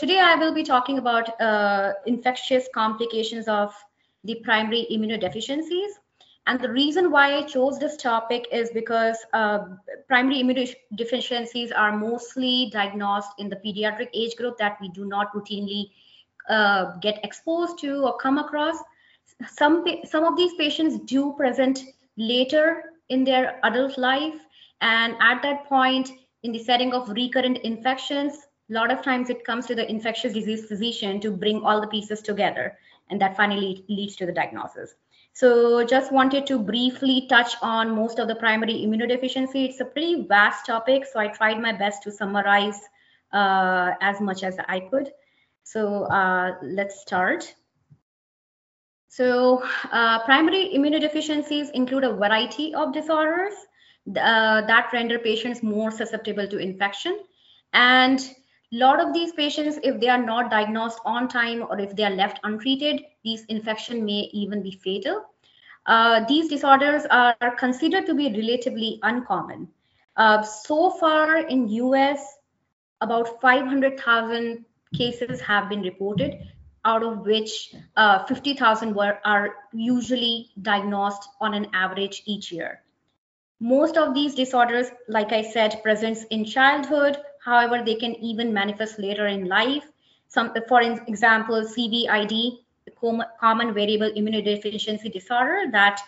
today I will be talking about uh, infectious complications of the primary immunodeficiencies. And the reason why I chose this topic is because uh, primary immunodeficiencies are mostly diagnosed in the pediatric age group that we do not routinely uh, get exposed to or come across. Some, some of these patients do present later in their adult life. And at that point, in the setting of recurrent infections, a lot of times it comes to the infectious disease physician to bring all the pieces together. And that finally leads to the diagnosis. So just wanted to briefly touch on most of the primary immunodeficiency. It's a pretty vast topic, so I tried my best to summarize uh, as much as I could. So uh, let's start. So uh, primary immunodeficiencies include a variety of disorders uh, that render patients more susceptible to infection. And a lot of these patients, if they are not diagnosed on time or if they are left untreated, these infection may even be fatal. Uh, these disorders are considered to be relatively uncommon. Uh, so far in US, about 500,000 cases have been reported, out of which uh, 50,000 were are usually diagnosed on an average each year. Most of these disorders, like I said, presents in childhood. However, they can even manifest later in life. Some, for example, CVID, the common variable immunodeficiency disorder that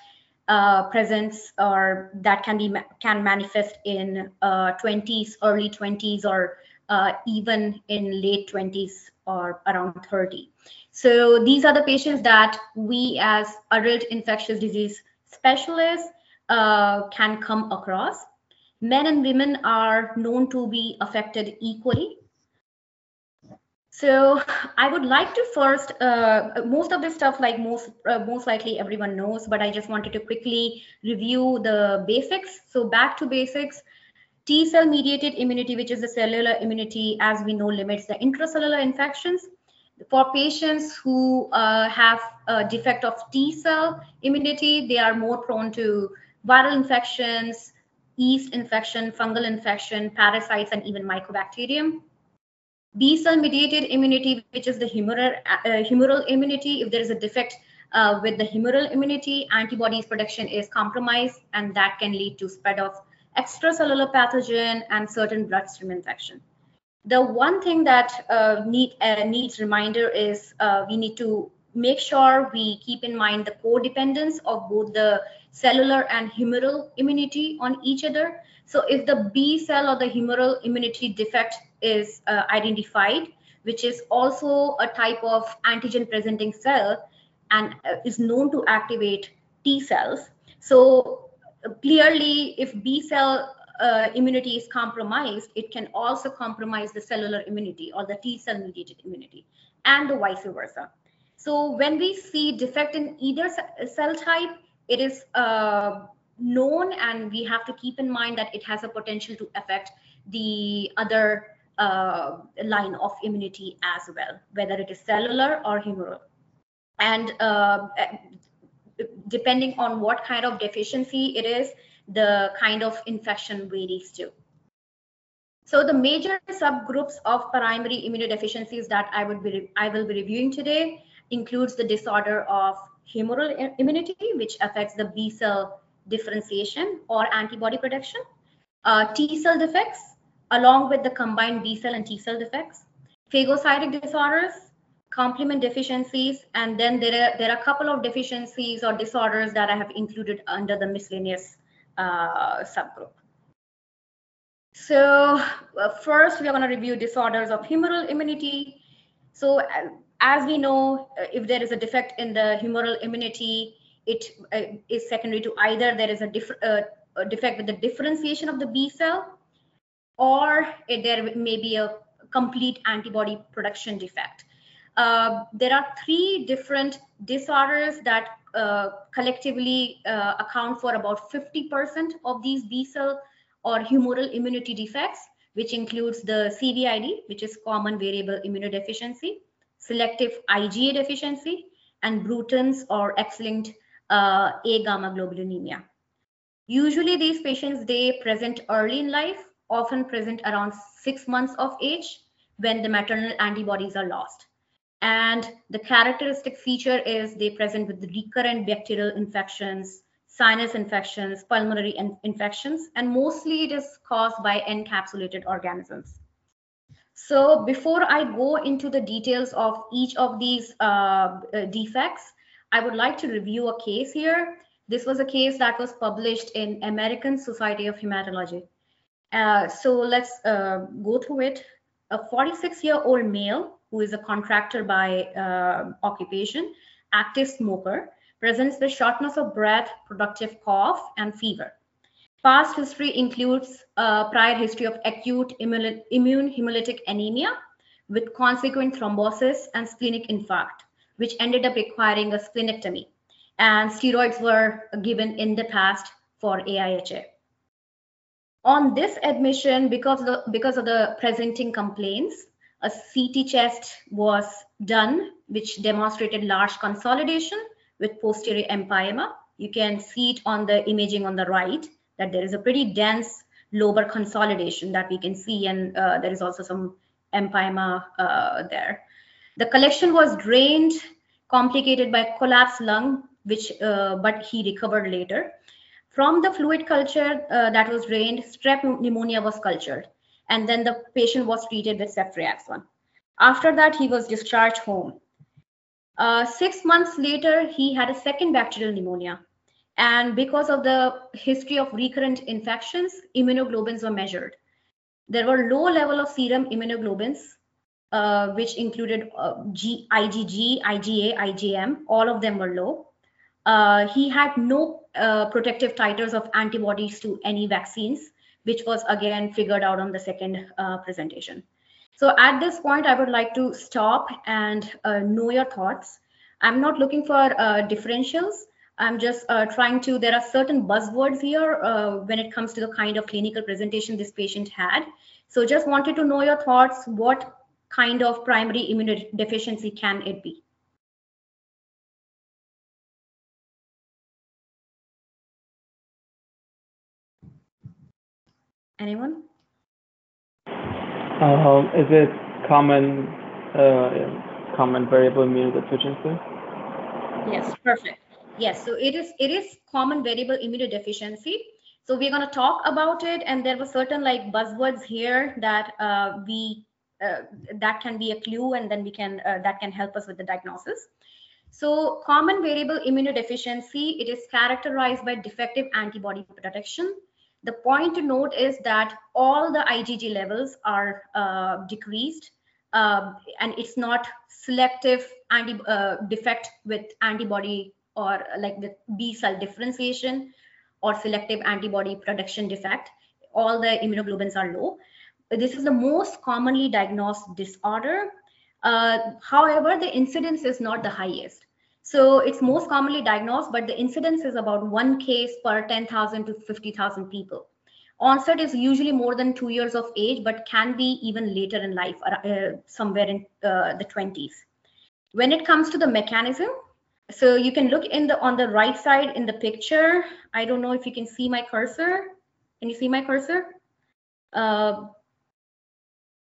uh, presents or that can be can manifest in uh, 20s, early 20s, or uh, even in late 20s or around 30. So these are the patients that we as adult infectious disease specialists uh, can come across. Men and women are known to be affected equally. So I would like to first, uh, most of this stuff, like most uh, most likely everyone knows, but I just wanted to quickly review the basics. So back to basics. T cell mediated immunity, which is the cellular immunity, as we know, limits the intracellular infections. For patients who uh, have a defect of T cell immunity, they are more prone to viral infections, yeast infection, fungal infection, parasites, and even mycobacterium. B cell mediated immunity, which is the humoral, uh, humoral immunity, if there is a defect uh, with the humoral immunity, antibodies production is compromised, and that can lead to spread of extracellular pathogen and certain bloodstream infection. The one thing that uh, need, uh, needs reminder is uh, we need to make sure we keep in mind the codependence of both the cellular and humoral immunity on each other. So if the B cell or the humoral immunity defect is uh, identified, which is also a type of antigen presenting cell and uh, is known to activate T cells. So uh, clearly, if B cell uh, immunity is compromised, it can also compromise the cellular immunity or the T cell mediated immunity and the vice versa. So when we see defect in either cell type, it is uh, known and we have to keep in mind that it has a potential to affect the other uh, line of immunity as well, whether it is cellular or humoral. And uh, depending on what kind of deficiency it is, the kind of infection varies too. So the major subgroups of primary immunodeficiencies that I would be I will be reviewing today includes the disorder of humoral immunity, which affects the B cell differentiation or antibody production, uh, T cell defects, along with the combined B cell and T cell defects, phagocytic disorders, complement deficiencies, and then there are, there are a couple of deficiencies or disorders that I have included under the miscellaneous uh, subgroup. So uh, first, we are going to review disorders of humoral immunity. So uh, as we know, uh, if there is a defect in the humoral immunity, it uh, is secondary to either there is a, uh, a, defect with the differentiation of the B cell, or there may be a complete antibody production defect. Uh, there are three different disorders that uh, collectively uh, account for about 50% of these B cell or humoral immunity defects, which includes the CVID, which is common variable immunodeficiency, selective IgA deficiency, and Bruton's or X-linked uh, A gamma globulinemia. Usually these patients, they present early in life, often present around six months of age when the maternal antibodies are lost. And the characteristic feature is they present with recurrent bacterial infections, sinus infections, pulmonary in infections, and mostly it is caused by encapsulated organisms. So before I go into the details of each of these uh, uh, defects, I would like to review a case here. This was a case that was published in American Society of Hematology. Uh, so let's uh, go through it. A 46 year old male who is a contractor by uh, occupation, active smoker, presents with shortness of breath, productive cough, and fever. Past history includes a prior history of acute immune hemolytic anemia with consequent thrombosis and splenic infarct, which ended up requiring a splenectomy. And steroids were given in the past for AIHA. On this admission, because of the, because of the presenting complaints, a CT chest was done, which demonstrated large consolidation with posterior empyema. You can see it on the imaging on the right, that there is a pretty dense lobar consolidation that we can see, and uh, there is also some empyema uh, there. The collection was drained, complicated by collapsed lung, which uh, but he recovered later. From the fluid culture uh, that was drained, strep pneumonia was cultured and then the patient was treated with ceftriaxone. After that, he was discharged home. Uh, six months later, he had a second bacterial pneumonia. And because of the history of recurrent infections, immunoglobins were measured. There were low level of serum immunoglobins, uh, which included uh, G, IgG, IgA, IgM. All of them were low. Uh, he had no uh, protective titers of antibodies to any vaccines which was again figured out on the second uh, presentation. So at this point, I would like to stop and uh, know your thoughts. I'm not looking for differentials. I'm just uh, trying to, there are certain buzzwords here uh, when it comes to the kind of clinical presentation this patient had. So just wanted to know your thoughts. What kind of primary immunodeficiency can it be? Anyone? Um, is it common uh, common variable immunodeficiency? Yes, perfect. Yes, so it is it is common variable immunodeficiency. So we're going to talk about it, and there were certain like buzzwords here that uh, we uh, that can be a clue, and then we can uh, that can help us with the diagnosis. So common variable immunodeficiency, it is characterized by defective antibody protection, the point to note is that all the IgG levels are uh, decreased uh, and it's not selective anti uh, defect with antibody or like with B cell differentiation or selective antibody production defect. All the immunoglobulins are low. This is the most commonly diagnosed disorder. Uh, however, the incidence is not the highest. So it's most commonly diagnosed, but the incidence is about one case per 10,000 to 50,000 people. Onset is usually more than two years of age, but can be even later in life, uh, somewhere in uh, the 20s. When it comes to the mechanism, so you can look in the on the right side in the picture. I don't know if you can see my cursor. Can you see my cursor? Uh,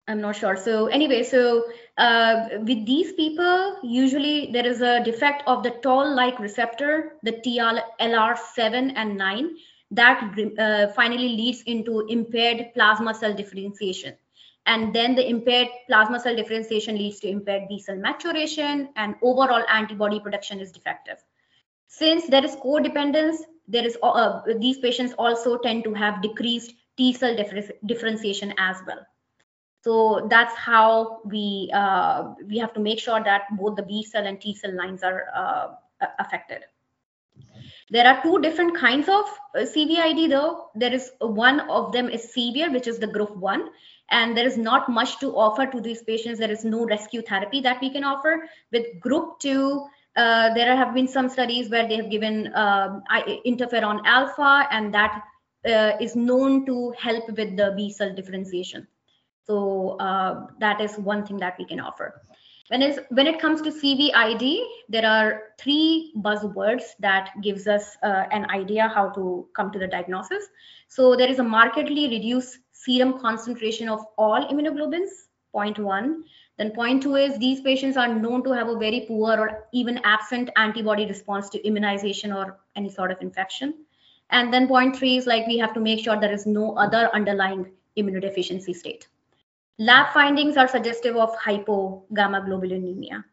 I'm not sure. So anyway, so uh, with these people, usually there is a defect of the toll-like receptor, the TLR7 and 9, that uh, finally leads into impaired plasma cell differentiation. And then the impaired plasma cell differentiation leads to impaired B cell maturation and overall antibody production is defective. Since there is codependence, there is uh, these patients also tend to have decreased T cell differ differentiation as well. So that's how we uh, we have to make sure that both the B cell and T cell lines are uh, affected. There are two different kinds of uh, CVID though. There is one of them is severe, which is the group one, and there is not much to offer to these patients. There is no rescue therapy that we can offer. With group two, uh, there have been some studies where they have given um, interferon alpha, and that uh, is known to help with the B cell differentiation. So uh, that is one thing that we can offer. When, it comes to CVID, there are three buzzwords that gives us uh, an idea how to come to the diagnosis. So there is a markedly reduced serum concentration of all immunoglobulins. point one. Then point two is these patients are known to have a very poor or even absent antibody response to immunization or any sort of infection. And then point three is like we have to make sure there is no other underlying immunodeficiency state. Lab findings are suggestive of hypogammaglobulinemia.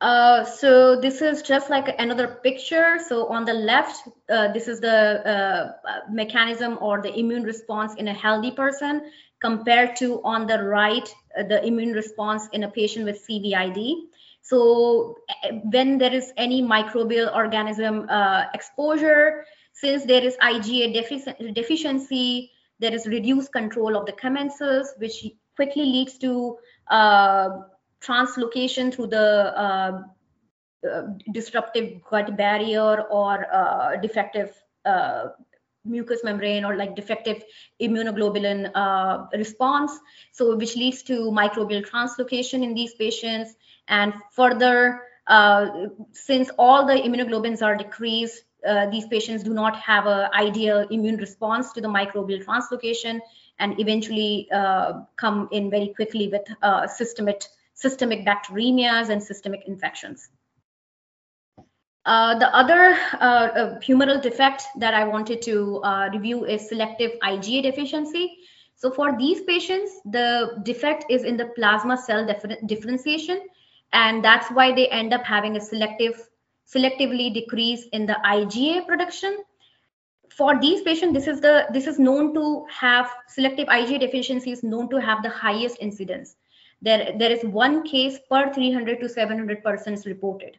Uh, so this is just like another picture. So on the left, uh, this is the uh, mechanism or the immune response in a healthy person compared to on the right, uh, the immune response in a patient with CVID. So eh, when there is any microbial organism uh, exposure, since there is IgA defici deficiency, there is reduced control of the commensals, which quickly leads to uh, translocation through the uh, uh, disruptive gut barrier or uh, defective uh, mucous membrane or like defective immunoglobulin uh, response. So which leads to microbial translocation in these patients. And further uh, since all the immunoglobulins are decreased these patients do not have an ideal immune response to the microbial translocation and eventually come in very quickly with systemic systemic bacteremias and systemic infections. Uh, the other uh, uh, humoral defect that I wanted to uh, review is selective IgA deficiency. So for these patients, the defect is in the plasma cell differentiation, and that's why they end up having a selective, selectively decrease in the IgA production. For these patients, this is the this is known to have selective IgA deficiency is known to have the highest incidence there, there is one case per 300 to 700 persons reported.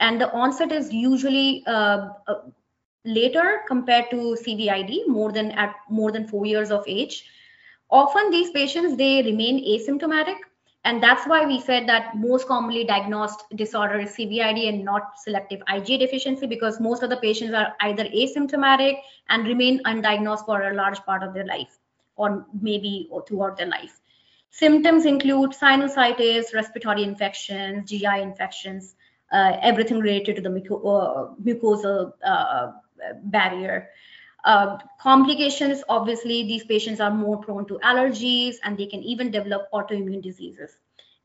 And the onset is usually uh, uh, later compared to CVID, more than at more than four years of age. Often these patients, they remain asymptomatic. And that's why we said that most commonly diagnosed disorder is CVID and not selective IgA deficiency because most of the patients are either asymptomatic and remain undiagnosed for a large part of their life or maybe throughout their life. Symptoms include sinusitis, respiratory infections, GI infections, uh, everything related to the uh, mucosal uh, barrier. Uh, complications, obviously, these patients are more prone to allergies and they can even develop autoimmune diseases.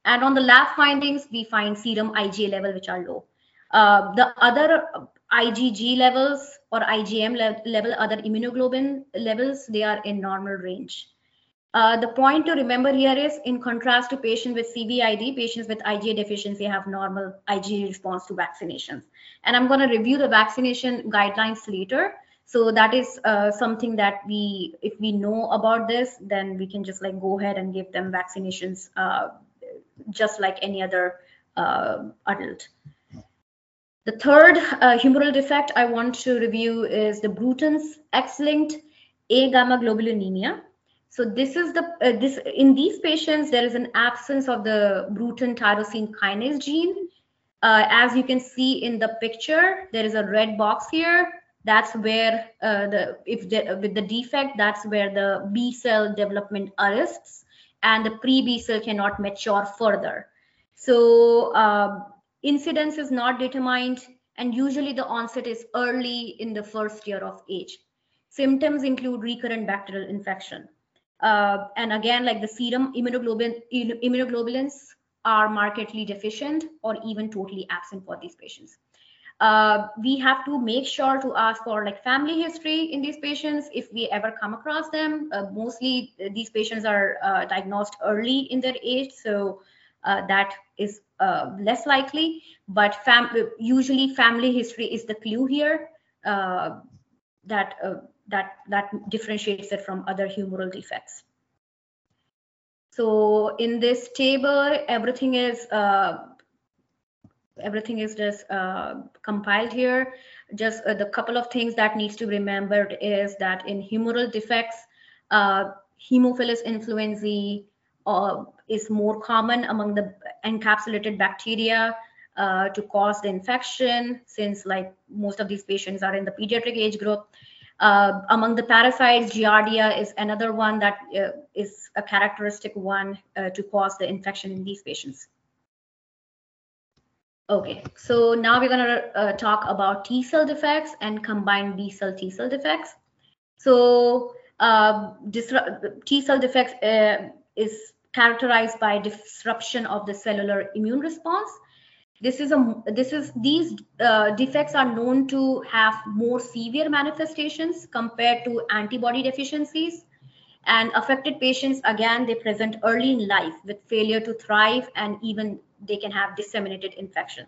And on the lab findings, we find serum IgA level, which are low. Uh, the other IgG levels or IgM le level, other immunoglobulin levels, they are in normal range. Uh, the point to remember here is in contrast to patients with CVID, patients with IgA deficiency have normal IgA response to vaccinations. And I'm going to review the vaccination guidelines later. So that is uh, something that we, if we know about this, then we can just like go ahead and give them vaccinations uh, just like any other uh, adult. The third uh, humoral defect I want to review is the Bruton's X-linked A-gamma globulinemia. So this is the uh, this in these patients there is an absence of the Bruton tyrosine kinase gene. Uh, as you can see in the picture, there is a red box here. That's where uh, the if the, with the defect, that's where the B cell development arrests, and the pre B cell cannot mature further. So uh, incidence is not determined, and usually the onset is early in the first year of age. Symptoms include recurrent bacterial infection. Uh, and again, like the serum immunoglobulin, immunoglobulins are markedly deficient or even totally absent for these patients. Uh, we have to make sure to ask for like family history in these patients if we ever come across them. Uh, mostly uh, these patients are uh, diagnosed early in their age, so uh, that is less likely. But fam usually family history is the clue here that that that differentiates it from other humoral defects. So in this table, everything is uh, everything is just uh, compiled here. Just uh, the couple of things that needs to be remembered is that in humoral defects, uh, Haemophilus influenzae uh, is more common among the encapsulated bacteria uh, to cause the infection, since like most of these patients are in the pediatric age group. Uh, among the parasites, Giardia is another one that uh, is a characteristic one uh, to cause the infection in these patients. Okay, so now we're going to uh, talk about T cell defects and combined B cell T cell defects. So uh, T cell defects, uh, is characterized by disruption of the cellular immune response. This is a this is these uh, defects are known to have more severe manifestations compared to antibody deficiencies. And affected patients, again, they present early in life with failure to thrive, and even they can have disseminated infection.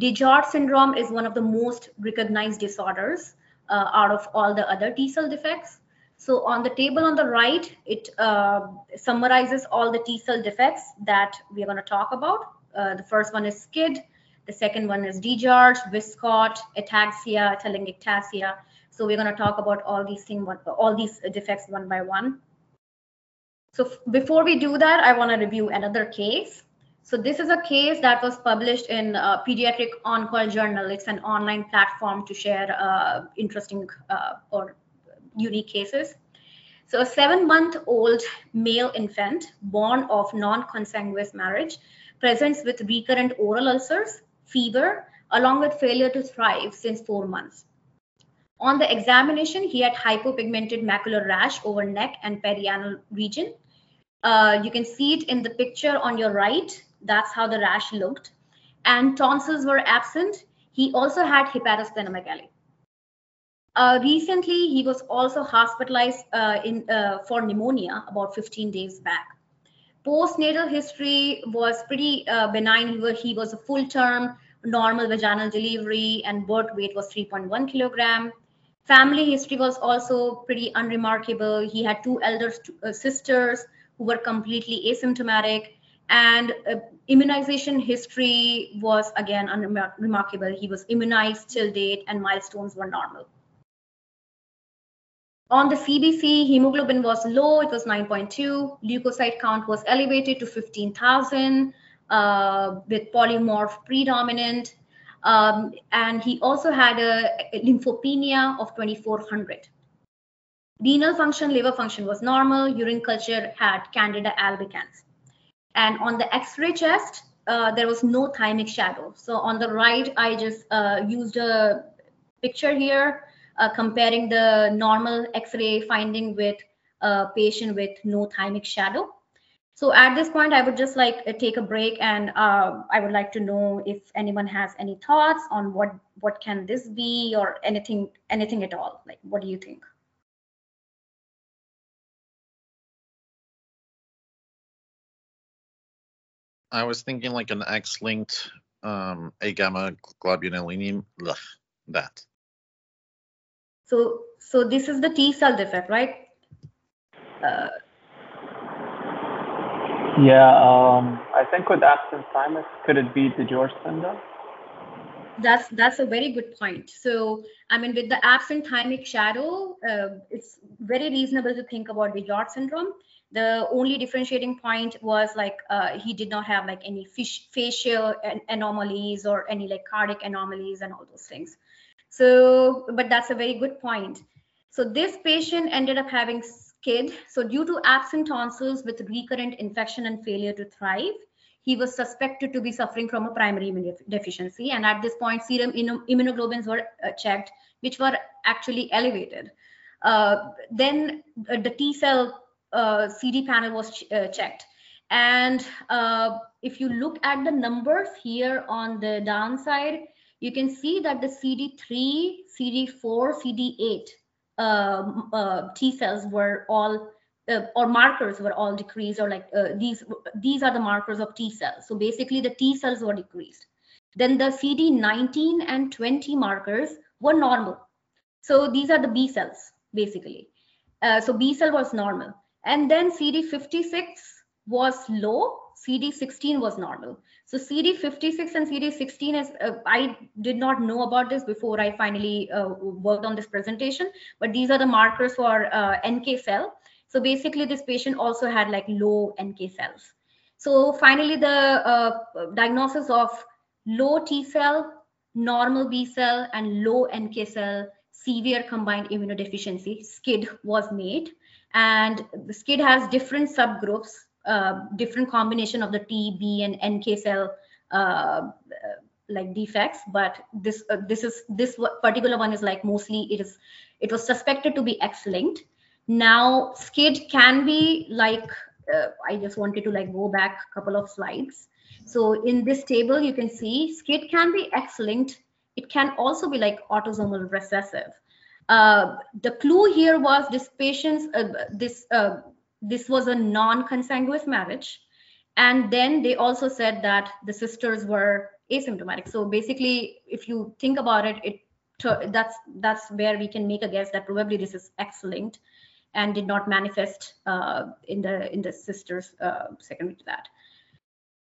DiGeorge syndrome is one of the most recognized disorders uh, out of all the other T cell defects. So on the table on the right, it uh, summarizes all the T cell defects that we're going to talk about. Uh, the first one is SCID. The second one is DiGeorge, Wiskott, ataxia, telangiectasia. So we're going to talk about all these things, all these defects one by one. So before we do that, I want to review another case. So this is a case that was published in uh, Pediatric On-Call Journal. It's an online platform to share uh, interesting uh, or unique cases. So a seven-month-old male infant born of non-consanguineous marriage presents with recurrent oral ulcers, fever, along with failure to thrive since four months. On the examination, he had hypopigmented macular rash over neck and perianal region. Uh, you can see it in the picture on your right. That's how the rash looked. And tonsils were absent. He also had hepatosplenomegaly. Uh, recently, he was also hospitalized uh, in, uh, for pneumonia about 15 days back. Postnatal history was pretty uh, benign. He was, he was a full term normal vaginal delivery and birth weight was 3.1 kilogram. Family history was also pretty unremarkable. He had two elder uh, sisters who were completely asymptomatic and uh, immunization history was again unremarkable. He was immunized till date and milestones were normal. On the CBC, hemoglobin was low, it was 9.2. Leukocyte count was elevated to 15,000 uh, with polymorph predominant. Um, and he also had a, a lymphopenia of 2400. Renal function, liver function was normal. Urine culture had Candida albicans. And on the X-ray chest, uh, there was no thymic shadow. So on the right, I just uh, used a picture here uh, comparing the normal X-ray finding with a patient with no thymic shadow. So at this point, I would just like uh, take a break and uh, I would like to know if anyone has any thoughts on what what can this be or anything anything at all. Like, what do you think? I was thinking like an X-linked um, A gamma globulinemia, that. So, so this is the T cell defect, right? Uh, yeah, um, I think with absent thymus, could it be DiGeorge syndrome? That's that's a very good point. So, I mean, with the absent thymic shadow, uh, it's very reasonable to think about DiGeorge syndrome. The only differentiating point was like uh, he did not have like any fish, facial anomalies or any like cardiac anomalies and all those things. So, but that's a very good point. So this patient ended up having SCID. So due to absent tonsils with recurrent infection and failure to thrive, he was suspected to be suffering from a primary deficiency. And at this point, serum immunoglobulins were uh, checked, which were actually elevated. Uh, then uh, the T cell uh, CD panel was ch uh, checked. And uh, if you look at the numbers here on the downside, you can see that the CD3, CD4, CD8 um, uh, T cells were all uh, or markers were all decreased or like uh, these these are the markers of T cells. So basically the T cells were decreased. Then the CD19 and 20 markers were normal. So these are the B cells basically. Uh, so B cell was normal. And then CD56 was low, CD16 was normal. So CD56 and CD16 is, uh, I did not know about this before I finally uh, worked on this presentation, but these are the markers for uh, NK cell. So basically this patient also had like low NK cells. So finally the uh, diagnosis of low T cell, normal B cell and low NK cell severe combined immunodeficiency, SCID was made. And the SCID has different subgroups uh, different combination of the T, B, and NK cell uh, like defects. But this uh, this is this particular one is like mostly it is it was suspected to be X-linked. Now SCID can be like uh, I just wanted to like go back a couple of slides. So in this table, you can see SCID can be X-linked. It can also be like autosomal recessive. Uh, the clue here was this patient's, this, this was a non-consanguineous marriage. And then they also said that the sisters were asymptomatic. So basically, if you think about it, it that's that's where we can make a guess that probably this is X-linked and did not manifest uh, in the in the sisters uh, secondary to that.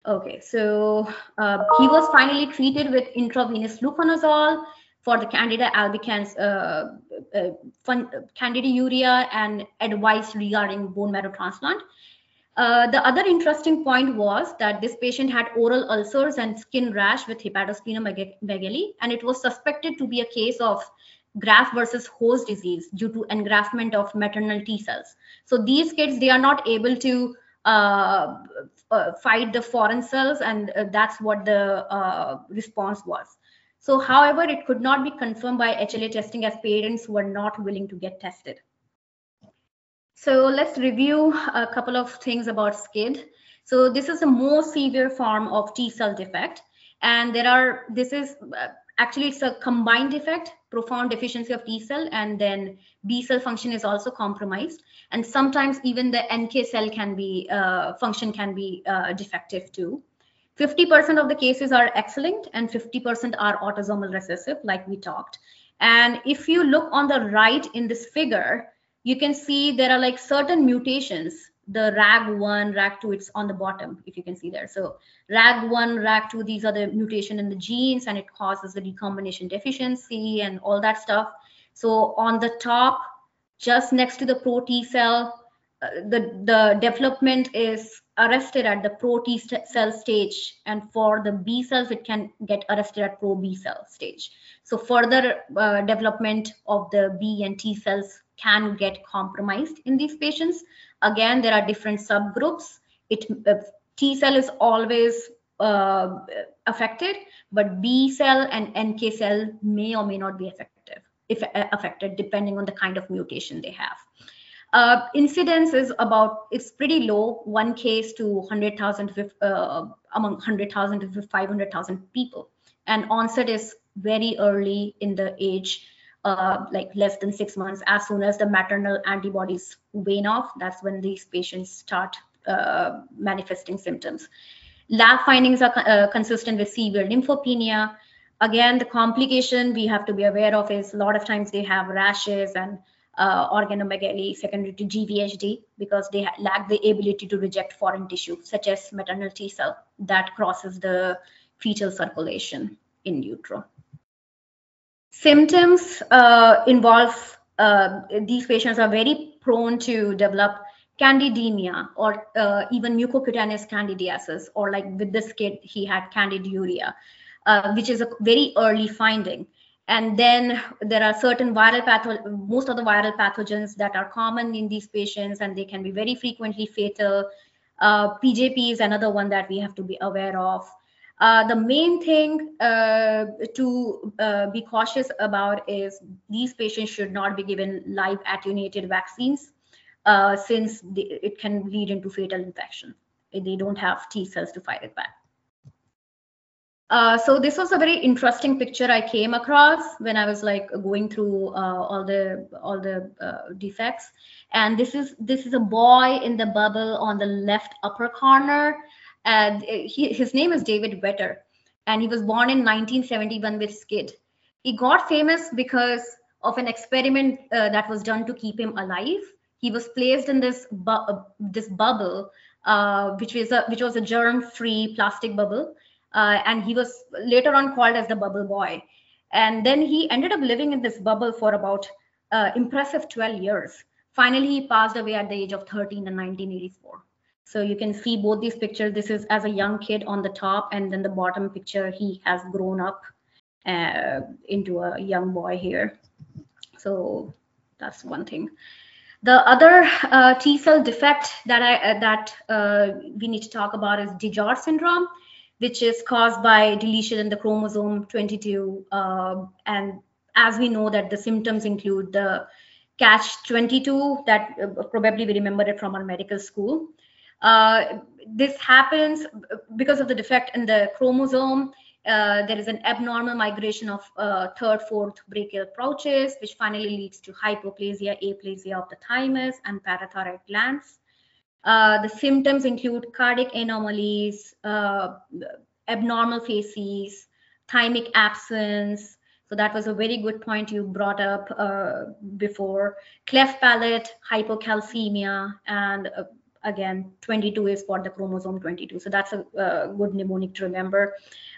Okay, so uh, he was finally treated with intravenous fluconazole for the Candida albicans, uh, uh, fun, candidiuria, and advice regarding bone marrow transplant. Uh, the other interesting point was that this patient had oral ulcers and skin rash with hepatosplenomegaly, and it was suspected to be a case of graft versus host disease due to engraftment of maternal T cells. So these kids, they are not able to uh, uh, fight the foreign cells, and uh, that's what the uh, response was. So, however, it could not be confirmed by HLA testing as parents were not willing to get tested. So let's review a couple of things about SCID. So this is a more severe form of T cell defect. And there are, this is uh, actually it's a combined defect, profound deficiency of T cell, and then B cell function is also compromised. And sometimes even the NK cell can be, uh, function can be uh, defective too. 50% of the cases are X-linked and 50% are autosomal recessive, like we talked. And if you look on the right in this figure, you can see there are like certain mutations. The rag1 rag2 it's on the bottom if you can see there. So rag1 rag2 these are the mutation in the genes and it causes the recombination deficiency and all that stuff. So on the top just next to the pro t cell the the development is arrested at the pro T cell stage, and for the B cells, it can get arrested at pro B cell stage. So further uh, development of the B and T cells can get compromised in these patients. Again, there are different subgroups. It uh, T cell is always uh, affected, but B cell and NK cell may or may not be effective, if uh, affected, depending on the kind of mutation they have. Uh, incidence is about it's pretty low, one case to 100,000 uh, among 100,000 to 500,000 people, and onset is very early in the age uh, like less than six months, as soon as the maternal antibodies wane off, that's when these patients start uh, manifesting symptoms. Lab findings are uh, consistent with severe lymphopenia. Again, the complication we have to be aware of is a lot of times they have rashes and uh, organomegaly secondary to GVHD because they lack the ability to reject foreign tissue, such as maternal T cell that crosses the fetal circulation in utero. Symptoms uh, involve uh, these patients are very prone to develop candidemia or uh, even mucocutaneous candidiasis, or like with this kid, he had candidiuria, uh, which is a very early finding. And then there are certain viral patho- most of the viral pathogens that are common in these patients, and they can be very frequently fatal. Uh, PJP is another one that we have to be aware of. Uh, the main thing uh, to uh, be cautious about is these patients should not be given live attenuated vaccines uh, since they, it can lead into fatal infection. They don't have T cells to fight it back. Uh, so this was a very interesting picture I came across when I was like going through all the all the defects. And this is this is a boy in the bubble on the left upper corner and he, his name is David Vetter, and he was born in 1971 with SCID. He got famous because of an experiment uh, that was done to keep him alive. He was placed in this bu uh, this bubble, uh, which was a which was a germ-free plastic bubble, uh, and he was later on called as the Bubble Boy. And then he ended up living in this bubble for about uh, impressive 12 years. Finally, he passed away at the age of 13 in 1984. So you can see both these pictures. This is as a young kid on the top, and then the bottom picture, he has grown up uh, into a young boy here. So that's one thing. The other uh, T cell defect that I uh, that uh, we need to talk about is DiGeorge syndrome, which is caused by deletion in the chromosome 22. Uh, and as we know that the symptoms include the catch 22 that uh, probably we remember it from our medical school Uh, this happens because of the defect in the chromosome. Uh, there is an abnormal migration of uh, third, fourth branchial pouches, which finally leads to hypoplasia, aplasia of the thymus and parathyroid glands. Uh, the symptoms include cardiac anomalies, uh, abnormal facies, thymic absence. So that was a very good point you brought up uh, before. Cleft palate, hypocalcemia, and uh, again 22 is for the chromosome 22 so that's a uh, good mnemonic to remember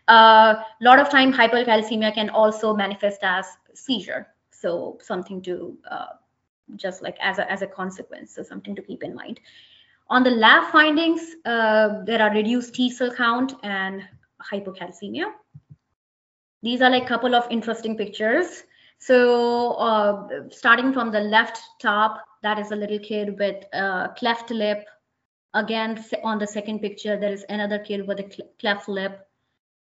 a uh, lot of time hypocalcemia can also manifest as seizure so something to just like as a, as a consequence so something to keep in mind on the lab findings uh, there are reduced t cell count and hypocalcemia these are like a couple of interesting pictures so uh, starting from the left top that is a little kid with a cleft lip. Again, on the second picture, there is another kid with a cleft lip.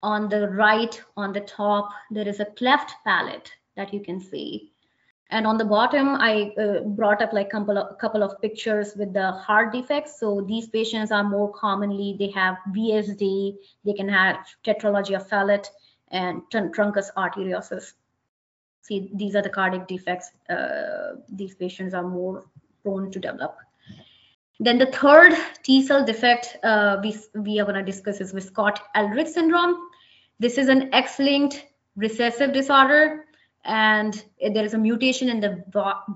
On the right, on the top, there is a cleft palate that you can see. And on the bottom, I uh, brought up like couple of, couple of pictures with the heart defects. So these patients are more commonly, they have VSD, they can have tetralogy of Fallot and truncus arteriosus see these are the cardiac defects uh, these patients are more prone to develop. Then the third T cell defect uh, we, we are going to discuss is Wiskott-Aldrich syndrome. This is an X-linked recessive disorder, and there is a mutation in the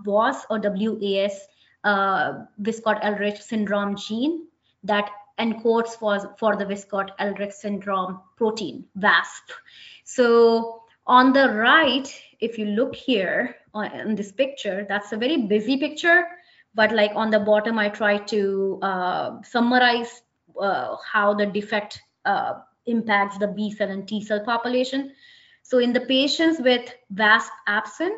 WAS or WAS uh, Wiskott-Aldrich syndrome gene that encodes for, for the Wiskott-Aldrich syndrome protein, WASP. So on the right, if you look here on, in this picture, that's a very busy picture. But like on the bottom, I try to uh, summarize uh, how the defect uh, impacts the B cell and T cell population. So in the patients with WASP absent,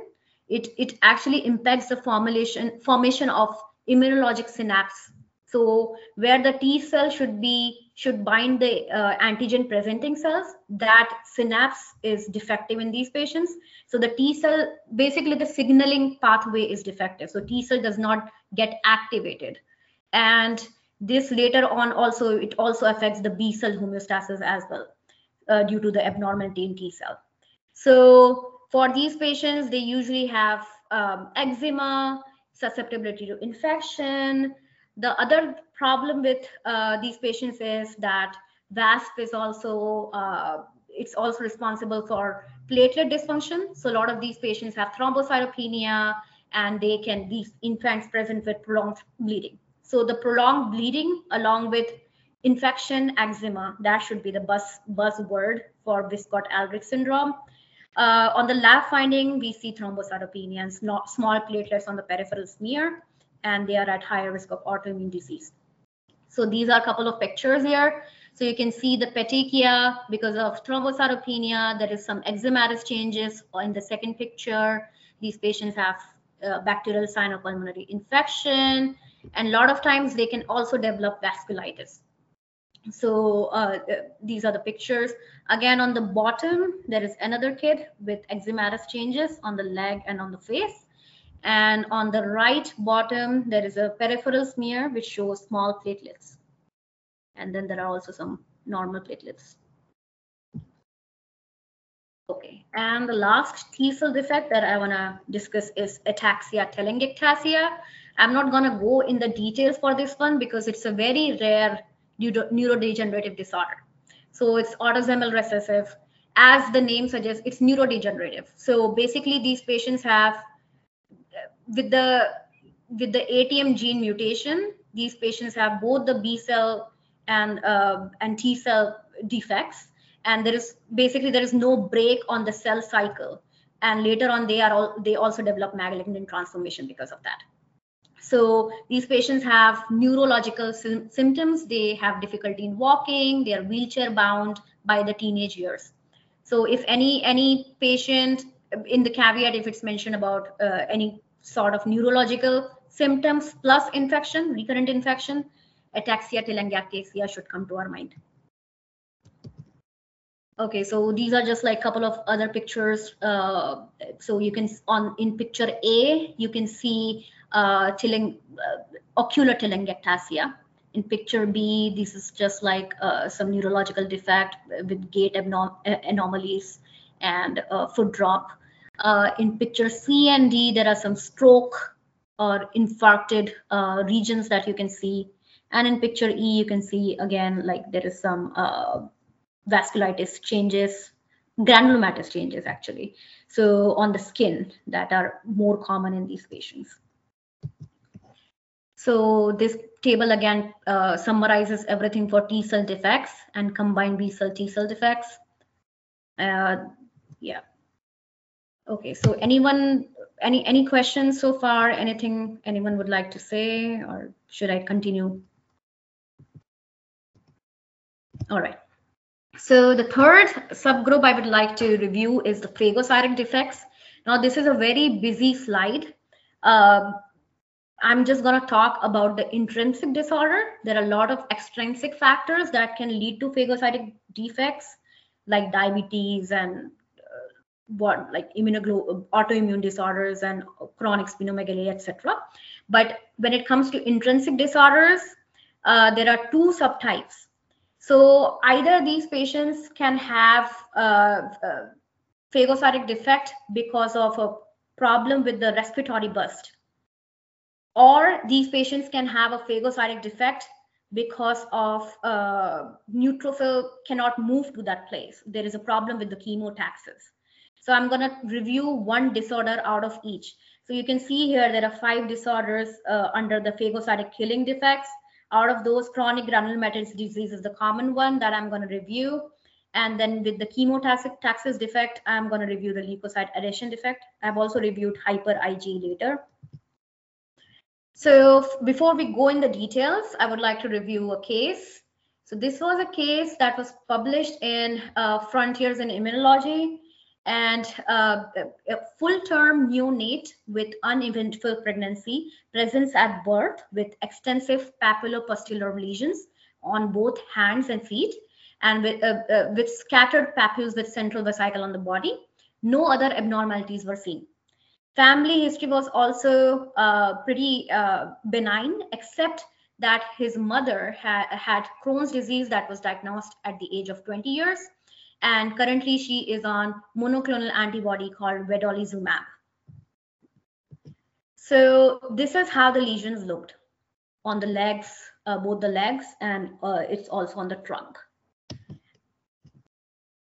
it, it actually impacts the formulation formation of immunologic synapse. So where the T cell should be should bind the uh, antigen presenting cells. That synapse is defective in these patients. So the T cell, basically the signaling pathway is defective. So T cell does not get activated. And this later on also, it also affects the B cell homeostasis as well uh, due to the abnormality in T cell. So for these patients, they usually have um, eczema, susceptibility to infection, the other problem with uh, these patients is that WASP is also uh, it's also responsible for platelet dysfunction. So a lot of these patients have thrombocytopenia and they can these infants present with prolonged bleeding. So the prolonged bleeding along with infection, eczema, that should be the buzz buzzword for Wiskott-Aldrich syndrome. Uh, on the lab finding, we see thrombocytopenia and small platelets on the peripheral smear and they are at higher risk of autoimmune disease. So these are a couple of pictures here. So you can see the petechia because of thrombocytopenia. There is some eczematous changes in the second picture. These patients have uh, bacterial pulmonary infection. And a lot of times they can also develop vasculitis. So uh, these are the pictures. Again, on the bottom, there is another kid with eczematous changes on the leg and on the face. And on the right bottom, there is a peripheral smear which shows small platelets. And then there are also some normal platelets. Okay, and the last T cell defect that I want to discuss is ataxia telangiectasia. I'm not going to go in the details for this one because it's a very rare neurodegenerative disorder. So it's autosomal recessive. As the name suggests, it's neurodegenerative. So basically, these patients have with the with the ATM gene mutation, these patients have both the B cell and uh, and T cell defects, and there is basically there is no break on the cell cycle, and later on they are all they also develop malignant transformation because of that. So these patients have neurological symptoms. They have difficulty in walking. They are wheelchair bound by the teenage years. So if any any patient in the caveat, if it's mentioned about uh, any sort of neurological symptoms plus infection, recurrent infection, ataxia telangiectasia should come to our mind. Okay, so these are just like a couple of other pictures. Uh, so you can on in picture A, you can see uh, telang, uh, ocular telangiectasia. In picture B, this is just like uh, some neurological defect with gait abnorm- anomalies and uh, foot drop. Uh, in picture C and D, there are some stroke or infarcted uh, regions that you can see. And in picture E, you can see again, like there is some uh, vasculitis changes, granulomatous changes actually. So on the skin that are more common in these patients. So this table again uh, summarizes everything for T cell defects and combined B cell T cell defects. Uh, yeah. Okay, so anyone, any any questions so far? Anything anyone would like to say, or should I continue? All right. So the third subgroup I would like to review is the phagocytic defects. Now this is a very busy slide. Uh, I'm just going to talk about the intrinsic disorder. There are a lot of extrinsic factors that can lead to phagocytic defects, like diabetes and uh, what like immunoglo- autoimmune disorders and chronic splenomegaly, etc. But when it comes to intrinsic disorders, uh, there are two subtypes. So either these patients can have uh, uh phagocytic defect because of a problem with the respiratory burst or these patients can have a phagocytic defect because of uh, neutrophil cannot move to that place. There is a problem with the chemotaxis. So I'm going to review one disorder out of each. So you can see here there are five disorders uh, under the phagocytic killing defects. Out of those, chronic granulomatous disease is the common one that I'm going to review. And then with the chemotaxis defect, I'm going to review the leukocyte adhesion defect. I've also reviewed hyper-IG later. So before we go in the details, I would like to review a case. So this was a case that was published in uh, Frontiers in Immunology and uh, a full-term neonate with uneventful pregnancy presents at birth with extensive papulopustular lesions on both hands and feet and with, uh, uh with scattered papules with central vesicle on the body. No other abnormalities were seen. Family history was also uh, pretty uh, benign, except that his mother ha- had Crohn's disease that was diagnosed at the age of 20 years. And currently, she is on monoclonal antibody called vedolizumab. So, this is how the lesions looked on the legs, uh, both the legs, and uh, it's also on the trunk.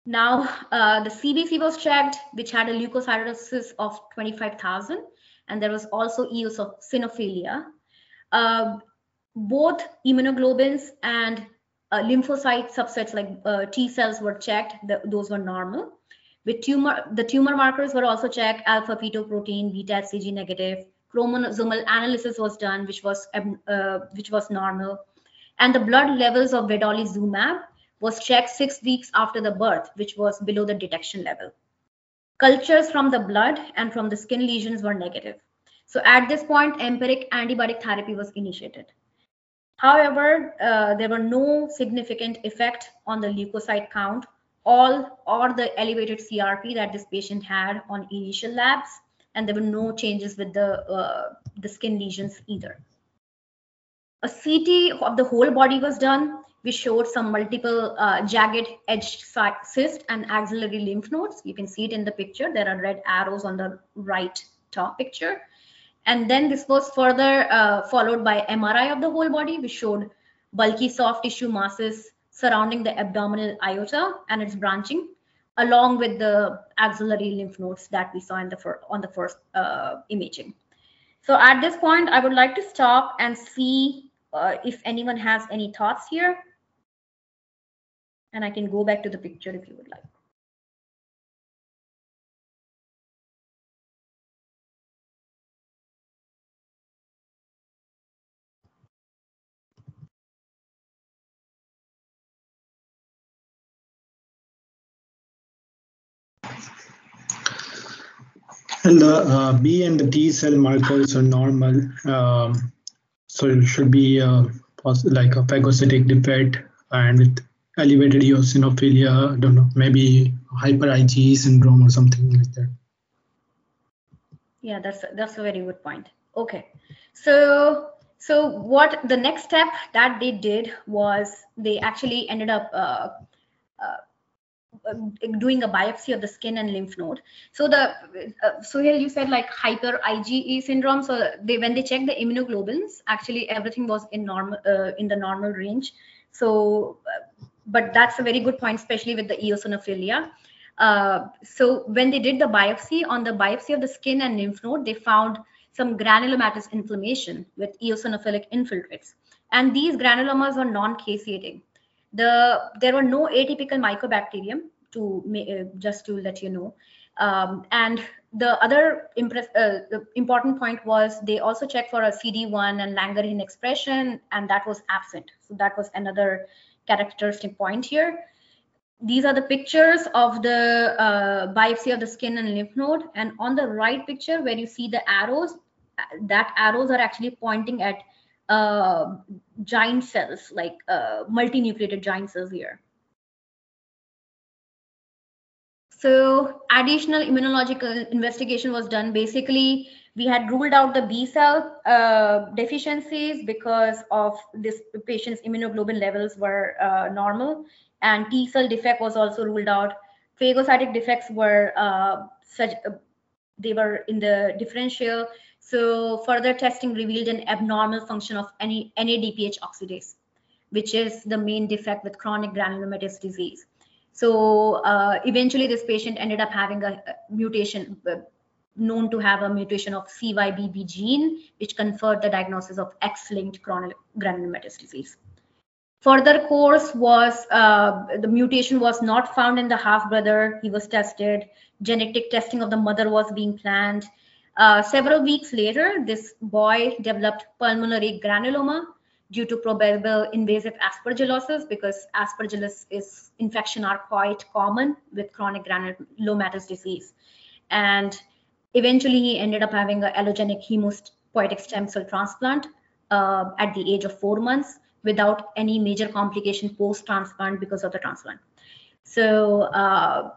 Now, uh, the CBC was checked, which had a leukocytosis of 25,000, and there was also eosinophilia. Uh, both immunoglobins and uh, lymphocyte subsets like uh, T cells were checked; the, those were normal. With tumor, the tumor markers were also checked: alpha fetoprotein, beta HCG negative. Chromosomal analysis was done, which was uh, which was normal, and the blood levels of vedolizumab was checked six weeks after the birth, which was below the detection level. Cultures from the blood and from the skin lesions were negative. So at this point, empiric antibiotic therapy was initiated. However, uh, there were no significant effect on the leukocyte count all or the elevated CRP that this patient had on initial labs, and there were no changes with the uh, the skin lesions either. A CT of the whole body was done, we showed some multiple uh, jagged edge cyst and axillary lymph nodes. You can see it in the picture. There are red arrows on the right top picture. And then this was further uh, followed by MRI of the whole body. We showed bulky soft tissue masses surrounding the abdominal aorta and its branching, along with the axillary lymph nodes that we saw in the on the first uh, imaging. So at this point, I would like to stop and see uh, if anyone has any thoughts here and I can go back to the picture if you would like. And the uh, B and the T cell markers are normal. Um, so it should be uh, like a phagocytic defect and with elevated eosinophilia, I don't know, maybe hyper IgE syndrome or something like that. Yeah, that's that's a very good point. Okay, so So what the next step that they did was they actually ended up uh, uh, doing a biopsy of the skin and lymph node. So the uh, so here you said like hyper IgE syndrome. So they when they checked the immunoglobulins, actually everything was in normal uh, in the normal range. So, uh, but that's a very good point, especially with the eosinophilia. Uh, so when they did the biopsy on the biopsy of the skin and lymph node, they found some granulomatous inflammation with eosinophilic infiltrates. And these granulomas were non-caseating. The, there were no atypical mycobacterium to uh, just to let you know. Um, and the other impress, uh, the important point was they also checked for a CD1 and Langerhans expression, and that was absent. So that was another characteristic point here. These are the pictures of the uh, biopsy of the skin and lymph node. And on the right picture, where you see the arrows, that arrows are actually pointing at uh, giant cells, like uh, multinucleated giant cells here. So additional immunological investigation was done. Basically, we had ruled out the B cell uh, deficiencies because of this patient's immunoglobulin levels were uh, normal, and T cell defect was also ruled out. Phagocytic defects were uh, such they were in the differential. So further testing revealed an abnormal function of any NADPH oxidase, which is the main defect with chronic granulomatous disease. So uh, eventually this patient ended up having a, a mutation uh, known to have a mutation of CYBB gene, which conferred the diagnosis of X-linked chronic granulomatous disease. Further course was uh, the mutation was not found in the half brother. He was tested. Genetic testing of the mother was being planned. Uh, several weeks later, this boy developed pulmonary granuloma due to probable invasive aspergillosis because aspergillus is infection are quite common with chronic granulomatous disease. And eventually he ended up having an allogenic hematopoietic stem cell transplant uh, at the age of four months without any major complication post-transplant because of the transplant. So uh,